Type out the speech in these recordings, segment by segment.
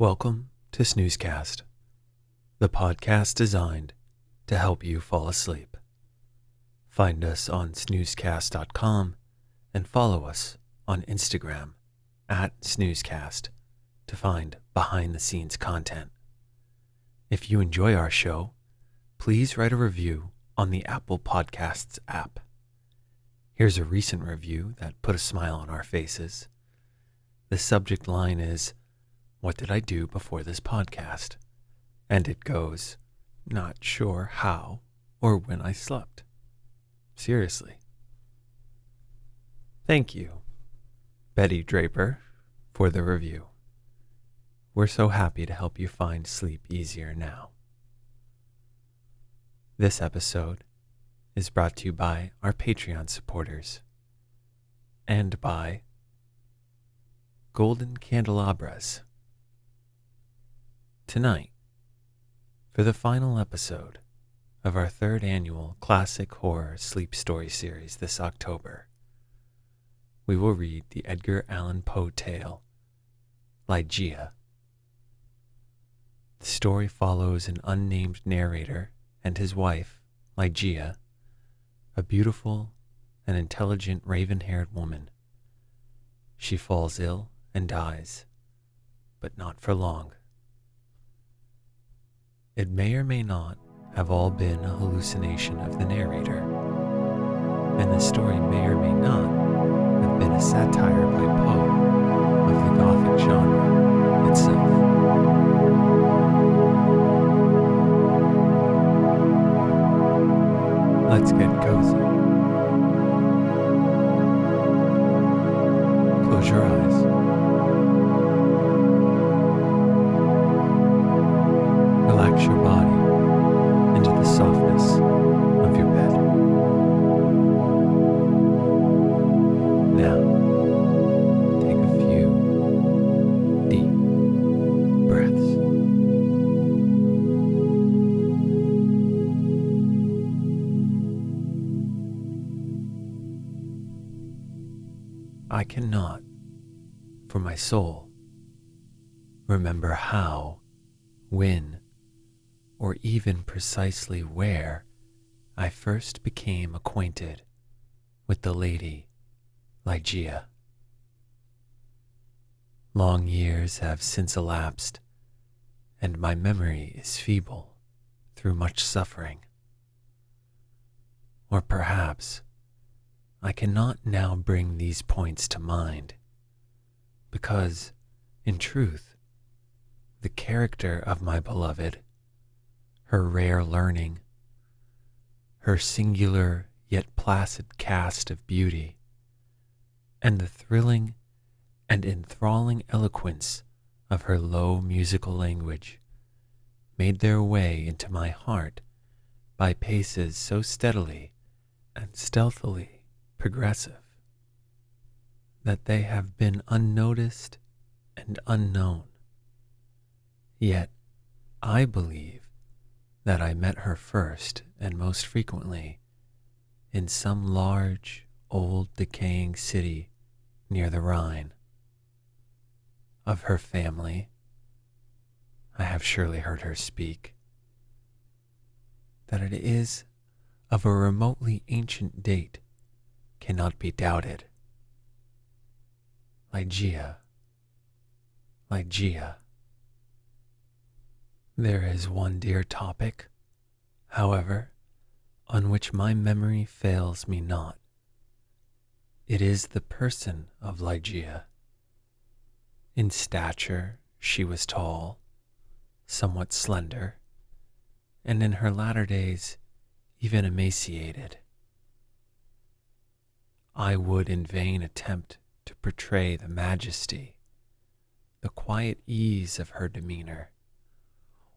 Welcome to Snoozecast, the podcast designed to help you fall asleep. Find us on snoozecast.com and follow us on Instagram at snoozecast to find behind the scenes content. If you enjoy our show, please write a review on the Apple Podcasts app. Here's a recent review that put a smile on our faces. The subject line is what did I do before this podcast? And it goes, Not sure how or when I slept. Seriously. Thank you, Betty Draper, for the review. We're so happy to help you find sleep easier now. This episode is brought to you by our Patreon supporters and by Golden Candelabras Tonight, for the final episode of our third annual classic horror sleep story series this October, we will read the Edgar Allan Poe tale, Ligeia. The story follows an unnamed narrator and his wife, Ligeia, a beautiful and intelligent raven haired woman. She falls ill and dies, but not for long. It may or may not have all been a hallucination of the narrator, and the story may or may not have been a satire by Poe of the Gothic genre itself. Let's get cozy. Close your eyes. I cannot, for my soul, remember how, when, or even precisely where I first became acquainted with the lady Ligeia. Long years have since elapsed, and my memory is feeble through much suffering. Or perhaps I cannot now bring these points to mind, because, in truth, the character of my beloved her rare learning, her singular yet placid cast of beauty, and the thrilling and enthralling eloquence of her low musical language made their way into my heart by paces so steadily and stealthily progressive that they have been unnoticed and unknown. Yet I believe that I met her first and most frequently in some large, old, decaying city near the Rhine. Of her family, I have surely heard her speak, that it is of a remotely ancient date cannot be doubted. Ligeia, Ligeia. There is one dear topic, however, on which my memory fails me not. It is the person of Ligeia. In stature, she was tall, somewhat slender, and in her latter days, even emaciated. I would in vain attempt to portray the majesty, the quiet ease of her demeanor,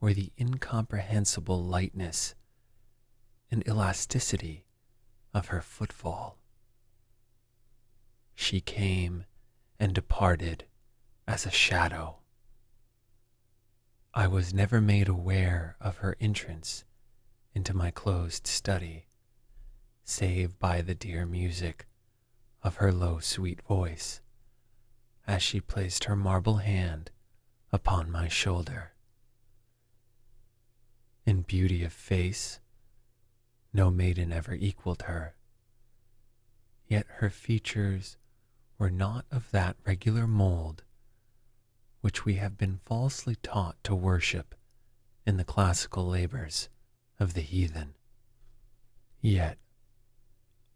or the incomprehensible lightness and elasticity of her footfall. She came and departed as a shadow. I was never made aware of her entrance into my closed study, save by the dear music of her low, sweet voice as she placed her marble hand upon my shoulder. In beauty of face, no maiden ever equaled her, yet her features were not of that regular mold which we have been falsely taught to worship in the classical labors of the heathen. Yet,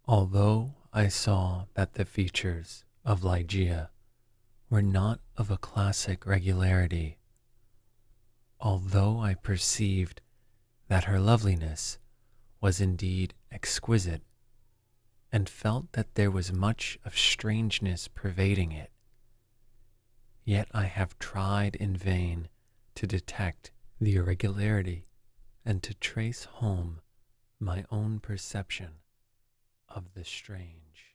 although I saw that the features of Ligeia were not of a classic regularity, although I perceived that her loveliness was indeed exquisite, and felt that there was much of strangeness pervading it. Yet I have tried in vain to detect the irregularity and to trace home my own perception of the strange.